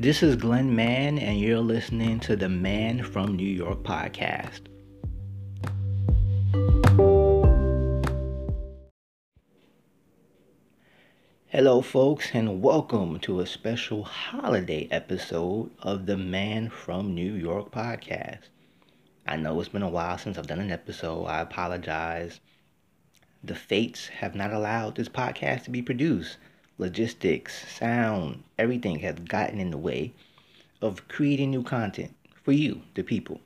This is Glenn Mann, and you're listening to the Man from New York podcast. Hello, folks, and welcome to a special holiday episode of the Man from New York podcast. I know it's been a while since I've done an episode. I apologize. The fates have not allowed this podcast to be produced logistics, sound, everything has gotten in the way of creating new content for you, the people.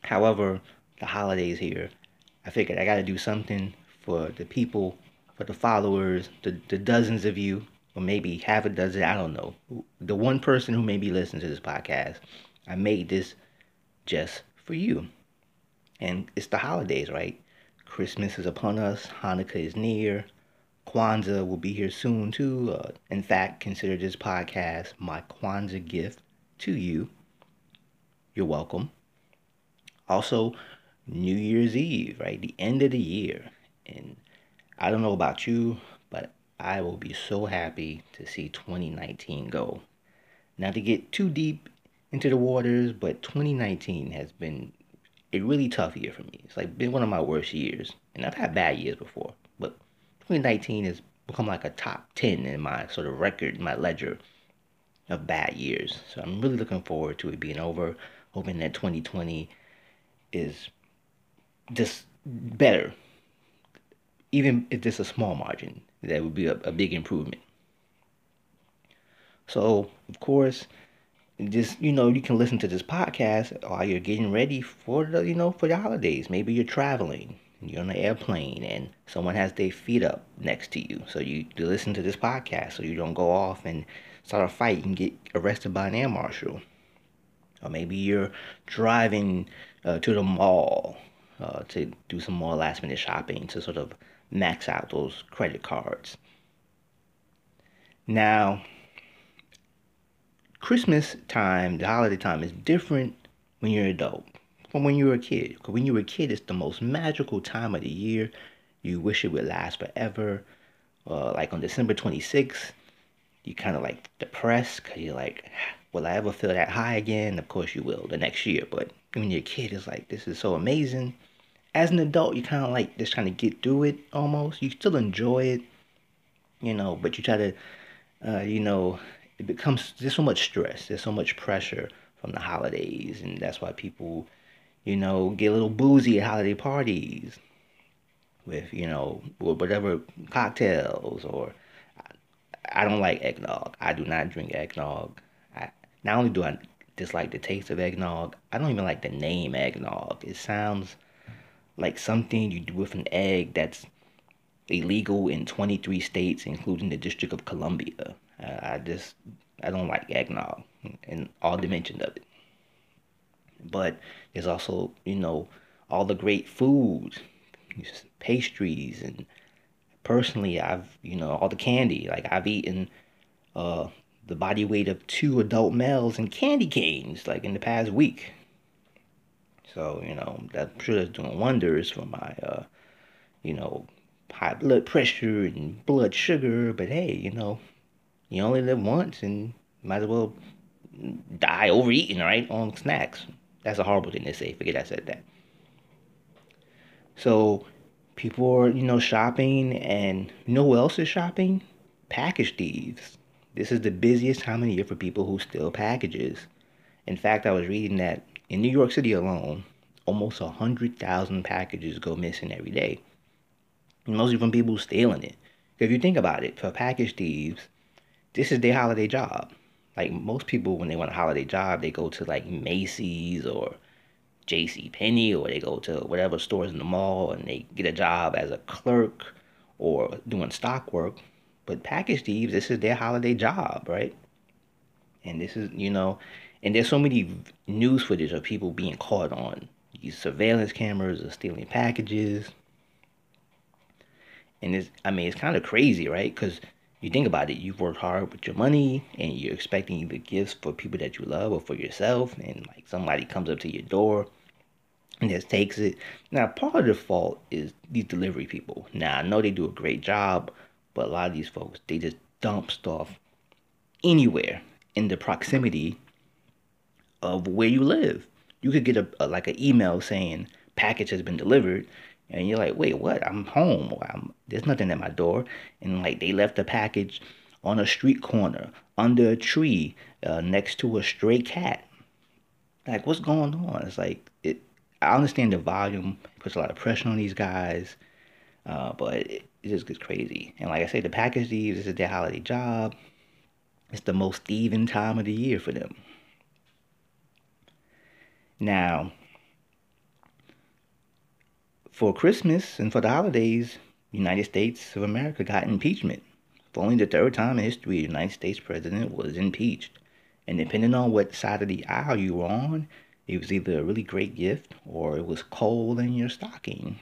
However, the holidays here, I figured I got to do something for the people, for the followers, the, the dozens of you, or maybe half a dozen, I don't know. The one person who may be listening to this podcast, I made this just for you. And it's the holidays, right? Christmas is upon us, Hanukkah is near, Kwanzaa will be here soon too. Uh, in fact, consider this podcast my Kwanzaa gift to you. You're welcome. Also, New Year's Eve, right? The end of the year. And I don't know about you, but I will be so happy to see 2019 go. Not to get too deep into the waters, but 2019 has been a really tough year for me. It's like been one of my worst years. And I've had bad years before, 2019 has become like a top 10 in my sort of record, my ledger of bad years. So I'm really looking forward to it being over, hoping that 2020 is just better. Even if it's a small margin, that would be a, a big improvement. So, of course, just you know, you can listen to this podcast while you're getting ready for the you know for the holidays. Maybe you're traveling you're on an airplane and someone has their feet up next to you. So you, listen to this podcast so you don't go off and start a fight and get arrested by an air marshal. Or maybe you're driving uh, to the mall uh, to do some more last minute shopping to sort of max out those credit cards. Now, Christmas time, the holiday time, is different when you're an adult from when you were a kid. Because when you were a kid, it's the most magical time of the year. You wish it would last forever. Uh, like on December 26th, you kind of like depressed because you're like, will I ever feel that high again? Of course you will the next year. But when you're a kid, it's like, this is so amazing. As an adult, you kind of like just trying to get through it almost. You still enjoy it, you know, but you try to, uh, you know, it becomes, there's so much stress, there's so much pressure from the holidays. And that's why people you know, get a little boozy at holiday parties with, you know, whatever cocktails or I don't like eggnog. I do not drink eggnog. I, not only do I dislike the taste of eggnog, I don't even like the name eggnog. It sounds like something you do with an egg that's illegal in 23 states, including the District of Columbia. Uh, I just, I don't like eggnog in all dimensions of it but there's also you know all the great foods pastries and personally i've you know all the candy. Like i've eaten uh the body weight of two adult males in candy canes like in the past week. So you know that sure that's doing wonders for my uh you know high blood pressure and blood sugar. But hey you know you only live once and might as well die overeating right on snacks that's a horrible thing to say. Forget I said that. So people are, you know, shopping and you know who else is shopping? Package thieves. This is the busiest time of the year for people who steal packages. In fact, I was reading that in New York City alone, almost 100,000 packages go missing every day. Mostly from people stealing it. If you think about it, for package thieves, this is their holiday job like most people when they want a holiday job they go to like macy's or jc penney or they go to whatever stores in the mall and they get a job as a clerk or doing stock work. But package thieves this is their holiday job right? And this is you know and there's so many news footage of people being caught on these surveillance cameras of stealing packages. And it's i mean it's kind of crazy right? Because you think about it, you've worked hard with your money and you're expecting either gifts for people that you love or for yourself, and like somebody comes up to your door and just takes it. Now, part of the fault is these delivery people. Now, I know they do a great job, but a lot of these folks, they just dump stuff anywhere in the proximity of where you live. You could get a, a like an email saying package has been delivered, and you're like, wait, what? I'm home. I'm, there's nothing at my door, and like they left the package on a street corner under a tree uh, next to a stray cat. Like, what's going on? It's like it. I understand the volume puts a lot of pressure on these guys, uh, but it, it just gets crazy. And like I say, the package thieves this is their holiday job. It's the most thieving time of the year for them. Now, for Christmas and for the holidays, United States of America got impeachment. For only the third time in history, the United States president was impeached. And depending on what side of the aisle you were on, it was either a really great gift or it was coal in your stocking.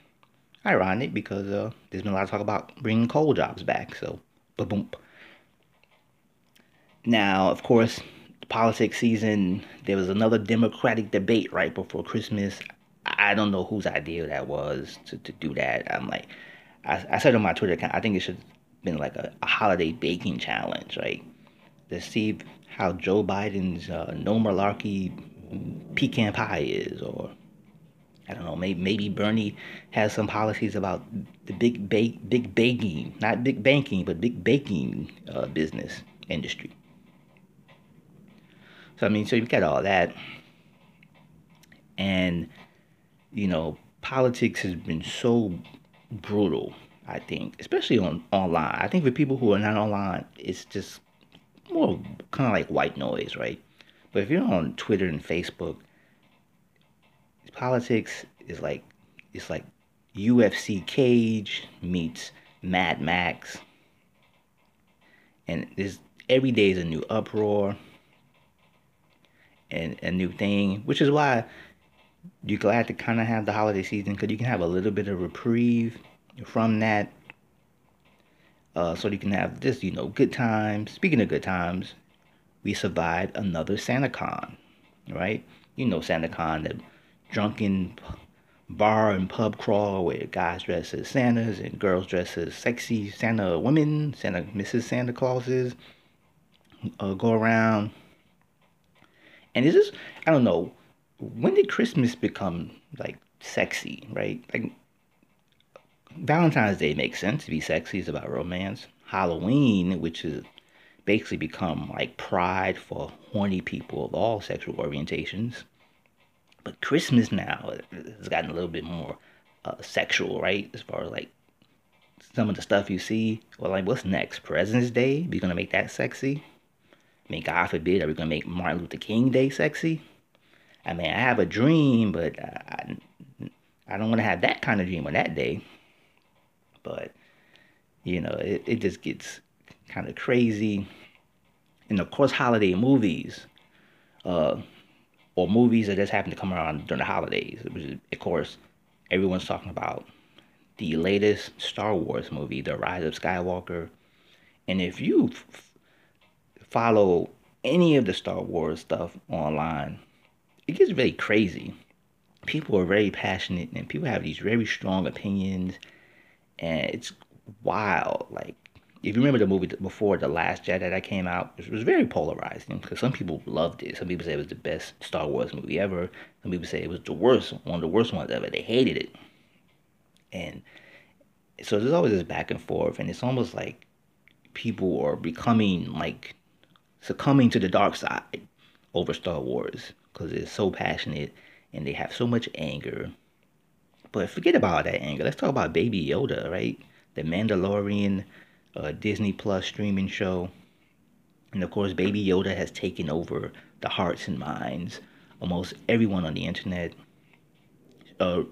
Ironic because uh, there's been a lot of talk about bringing coal jobs back. So, boom. Now, of course, politics season, there was another Democratic debate right before Christmas. I don't know whose idea that was to, to do that. I'm like, I, I said on my Twitter account, I think it should have been like a, a holiday baking challenge, right? To see how Joe Biden's uh, no malarkey pecan pie is, or I don't know, maybe maybe Bernie has some policies about the big bake, big baking, not big banking, but big baking uh, business industry. So I mean, so you've got all that, and you know, politics has been so brutal. I think, especially on online. I think for people who are not online, it's just more kind of like white noise, right? But if you're on Twitter and Facebook, politics is like it's like UFC Cage meets Mad Max, and there's every day is a new uproar and a new thing, which is why you're glad to kind of have the holiday season because you can have a little bit of reprieve from that. Uh, so you can have this, you know, good times. Speaking of good times, we survived another SantaCon, right? You know SantaCon, the drunken bar and pub crawl where guys dress as Santas and girls dress as sexy Santa women, Santa Mrs. Santa Clauses, uh, go around and it's just I don't know when did Christmas become like sexy, right? Like Valentine's Day makes sense to be sexy. It's about romance. Halloween, which is basically become like pride for horny people of all sexual orientations. But Christmas now has gotten a little bit more uh, sexual, right? As far as like some of the stuff you see. Well, like what's next? President's Day? We gonna make that sexy? I mean, God forbid, are we gonna make Martin Luther King Day sexy? I mean, I have a dream, but I, I don't want to have that kind of dream on that day. But you know, it, it just gets kind of crazy. And of course, holiday movies, uh, or movies that just happen to come around during the holidays. Which is, of course, everyone's talking about the latest Star Wars movie, The Rise of Skywalker. And if you follow any of the Star Wars stuff online, it gets really crazy. People are very passionate and people have these very strong opinions, and it's wild. Like, if you remember the movie before The Last Jedi that came out, it was very polarizing because some people loved it. Some people say it was the best Star Wars movie ever. Some people say it was the worst, one of the worst ones ever. They hated it. And so there's always this back and forth, and it's almost like people are becoming like succumbing to the dark side over Star Wars because they're so passionate and they have so much anger. But forget about that anger. Let's talk about Baby Yoda, right? The Mandalorian uh, Disney Plus streaming show. And of course, Baby Yoda has taken over the hearts and minds of most everyone on the internet. Uh,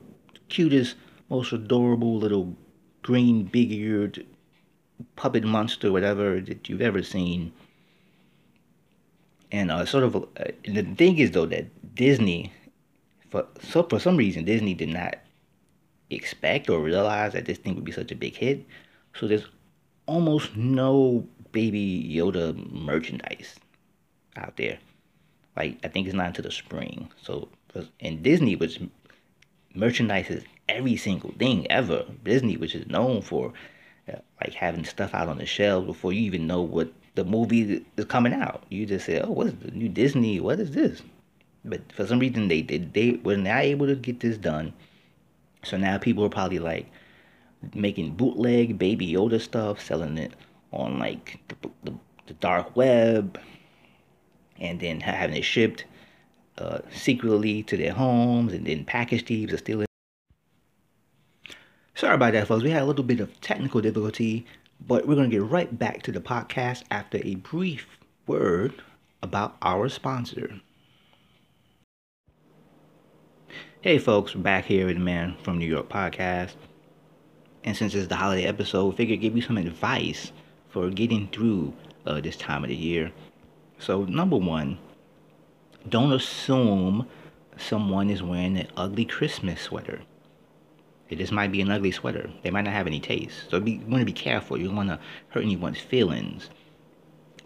cutest, most adorable little green, big eared puppet monster, whatever that you've ever seen and uh, sort of uh, the thing is though that Disney, for so for some reason Disney did not expect or realize that this thing would be such a big hit. So there's almost no Baby Yoda merchandise out there. Like I think it's not until the spring. So and Disney, which merchandises every single thing ever, Disney, which is known for uh, like having stuff out on the shelves before you even know what the movie is coming out. You just say, "Oh, what's the new Disney? What is this?" But for some reason, they they, they were not able to get this done. So now people are probably like making bootleg Baby Yoda stuff, selling it on like the, the, the dark web, and then having it shipped uh, secretly to their homes, and then package thieves are stealing. Sorry about that, folks. We had a little bit of technical difficulty, but we're going to get right back to the podcast after a brief word about our sponsor. Hey, folks, back here with the Man from New York podcast. And since it's the holiday episode, we figured give you some advice for getting through uh, this time of the year. So, number one, don't assume someone is wearing an ugly Christmas sweater. Just might be an ugly sweater. They might not have any taste. So be, you want to be careful. You don't want to hurt anyone's feelings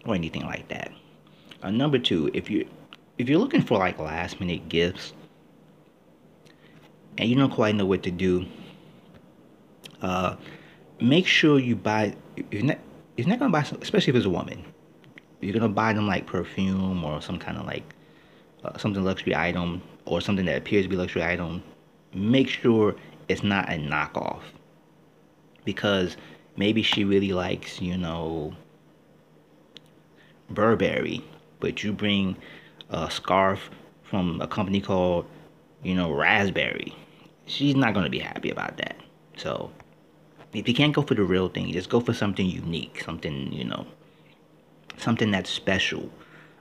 or anything like that. Uh, number two, if you if you're looking for like last minute gifts and you don't quite know what to do, uh, make sure you buy. You're not, you're not gonna buy, especially if it's a woman. You're gonna buy them like perfume or some kind of like uh, something luxury item or something that appears to be luxury item. Make sure it's not a knockoff because maybe she really likes you know Burberry, but you bring a scarf from a company called you know Raspberry. She's not gonna be happy about that. So if you can't go for the real thing, just go for something unique, something you know, something that's special.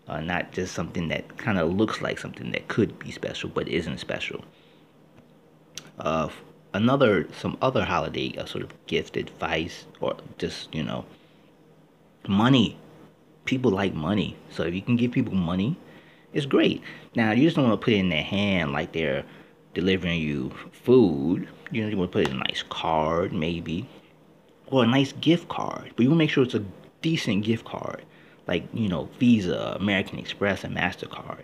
Uh, not just something that kind of looks like something that could be special but isn't special. Uh, another some other holiday a sort of gift advice or just you know money. People like money. So if you can give people money it's great. Now you just don't want to put it in their hand like they're delivering you food. You know you want to put a nice card maybe or a nice gift card. But you want to make sure it's a decent gift card like you know visa american express and mastercard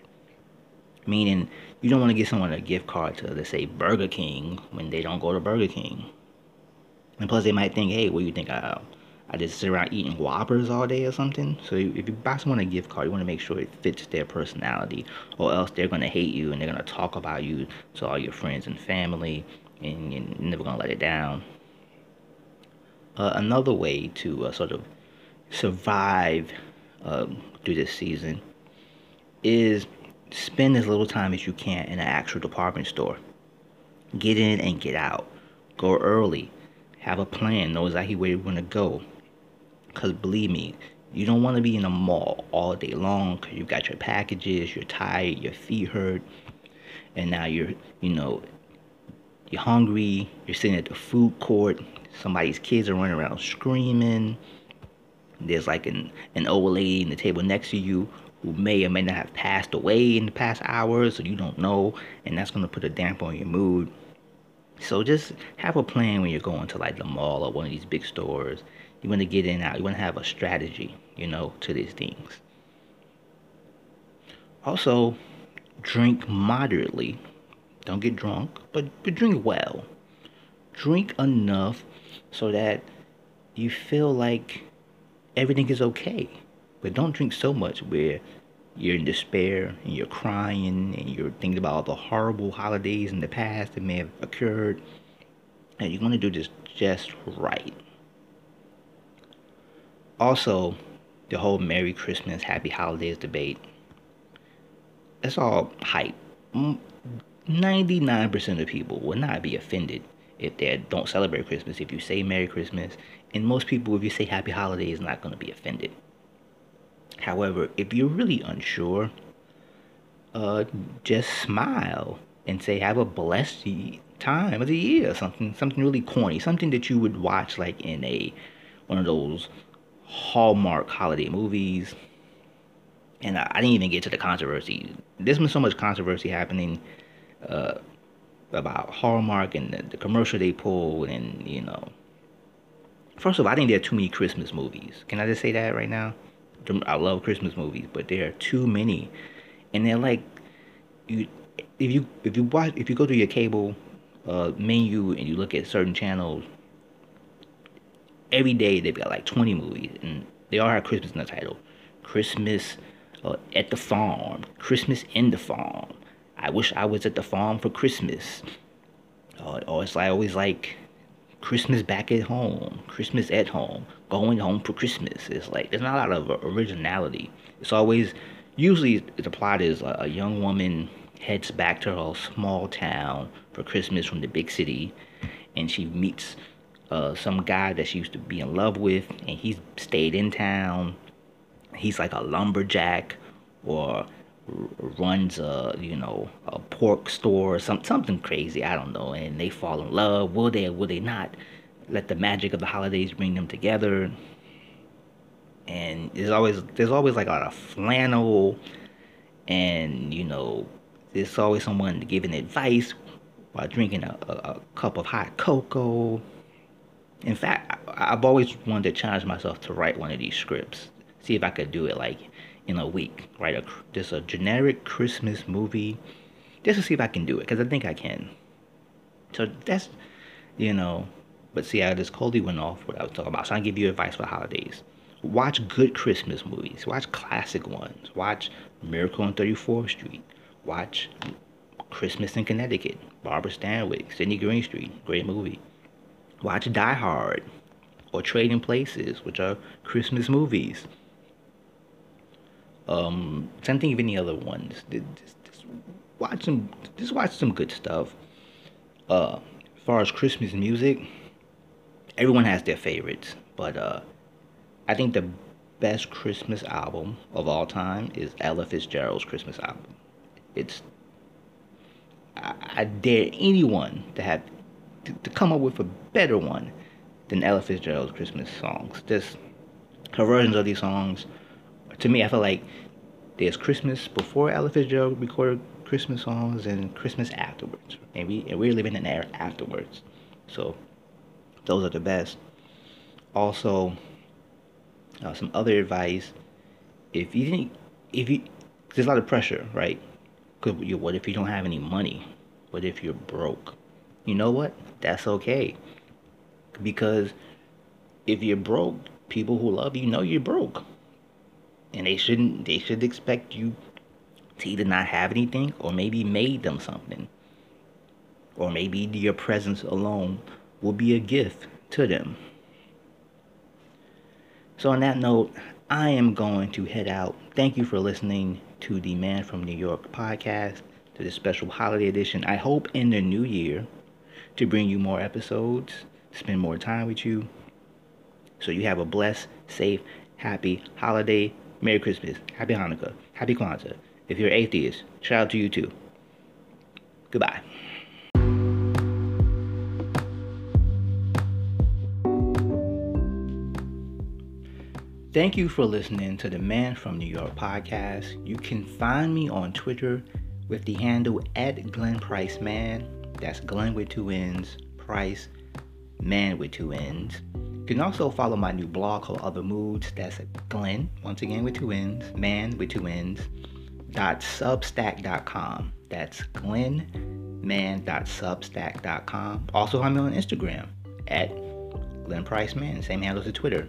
meaning you don't want to give someone a gift card to let's say burger king when they don't go to burger king and plus they might think hey what do you think i I just sit around eating Whoppers all day or something. So if you buy someone a gift card, you want to make sure it fits their personality, or else they're gonna hate you and they're gonna talk about you to all your friends and family, and you're never gonna let it down. Uh, another way to uh, sort of survive um, through this season is spend as little time as you can in an actual department store. Get in and get out. Go early. Have a plan. Know exactly where you want to go. Because believe me, you don't want to be in a mall all day long because you've got your packages, you're tired, your feet hurt, and now you're, you know, you're hungry, you're sitting at the food court, somebody's kids are running around screaming. There's like an, an old lady in the table next to you who may or may not have passed away in the past hours, so you don't know, and that's gonna put a damper on your mood. So just have a plan when you're going to like the mall or one of these big stores. You want to get in and out. You want to have a strategy, you know, to these things. Also, drink moderately. Don't get drunk, but, but drink well. Drink enough so that you feel like everything is okay. But don't drink so much where you're in despair and you're crying and you're thinking about all the horrible holidays in the past that may have occurred. And you're going to do this just right. Also, the whole Merry Christmas, Happy Holidays debate. That's all hype. Mm, 99% of people will not be offended if they don't celebrate Christmas if you say Merry Christmas. And most people, if you say Happy Holidays, not going to be offended. However, if you're really unsure, uh, just smile and say, "Have a blessed time of the year." Something, something really corny, something that you would watch like in a one of those Hallmark holiday movies. And I, I didn't even get to the controversy. There's been so much controversy happening uh, about Hallmark and the, the commercial they pulled, and you know. First of all, I think there are too many Christmas movies. Can I just say that right now? I love Christmas movies, but there are too many, and they're like, you if you if you watch if you go to your cable uh, menu and you look at certain channels, every day they've got like twenty movies, and They all have Christmas in the title. Christmas uh, at the farm. Christmas in the farm. I wish I was at the farm for Christmas. Uh, or it's like always like Christmas back at home, Christmas at home, going home for Christmas. It's like there's not a lot of originality. It's always usually the plot is a, young woman heads back to her small town for Christmas from the big city, and she meets uh, some guy that she used to be in love with, and he's stayed in town. He's like a lumberjack, or runs a you know a pork store or some, something crazy i don't know and they fall in love will they will they not let the magic of the holidays bring them together and there's always there's always like a lot of flannel and you know there's always someone giving advice while drinking a, a, a cup of hot cocoa in fact I, i've always wanted to challenge myself to write one of these scripts see if i could do it like in a week, Write A, just a generic Christmas movie, just to see if I can do it, because I think I can. So that's, you know, but see how this coldly went off what I was talking about. So I give you advice for holidays. Watch good Christmas movies. Watch classic ones. Watch Miracle on 34th Street. Watch Christmas in Connecticut. Barbara Stanwyck, Sidney Greenstreet, great movie. Watch Die Hard or Trading Places, which are Christmas movies. Um, same thing with any other ones. Just, just watch some. Just watch some good stuff. Uh, as far as Christmas music, everyone has their favorites, but uh, I think the best Christmas album of all time is Ella Fitzgerald's Christmas album. It's I, I dare anyone to have to, to, come up with a better one than Ella Fitzgerald's Christmas songs. Just her versions of these songs to me, I feel like there's Christmas before Ella Fitzgerald recorded Christmas songs and Christmas afterwards. And, we, and we're living in an era afterwards. So those are the best. Also, uh, some other advice. If you think, if you, there's a lot of pressure, right? Cause you, what if you don't have any money? What if you're broke? You know what? That's okay. Because if you're broke, people who love you know you're broke and they shouldn't they should expect you to either not have anything or maybe made them something or maybe your presence alone will be a gift to them. So on that note i am going to head out. Thank you for listening to the man from new york podcast to the special holiday edition. I hope in the new year to bring you more episodes spend more time with you. So you have a blessed safe happy holiday. Merry Christmas, Happy Hanukkah, Happy Kwanzaa. If you're atheist, shout out to you too. Goodbye. Thank you for listening to the Man from New York podcast. You can find me on Twitter with the handle at Glenn Price Mann. That's Glenn with two N's, Price, Mann with two N's. You can also follow my new blog called Other Moods. That's Glenn, once again with two N's, mann with two N's, dot substack.com. That's Glenn mann.substack.com. Also, I'm on Instagram at Glenn Price Mann, same handle to Twitter.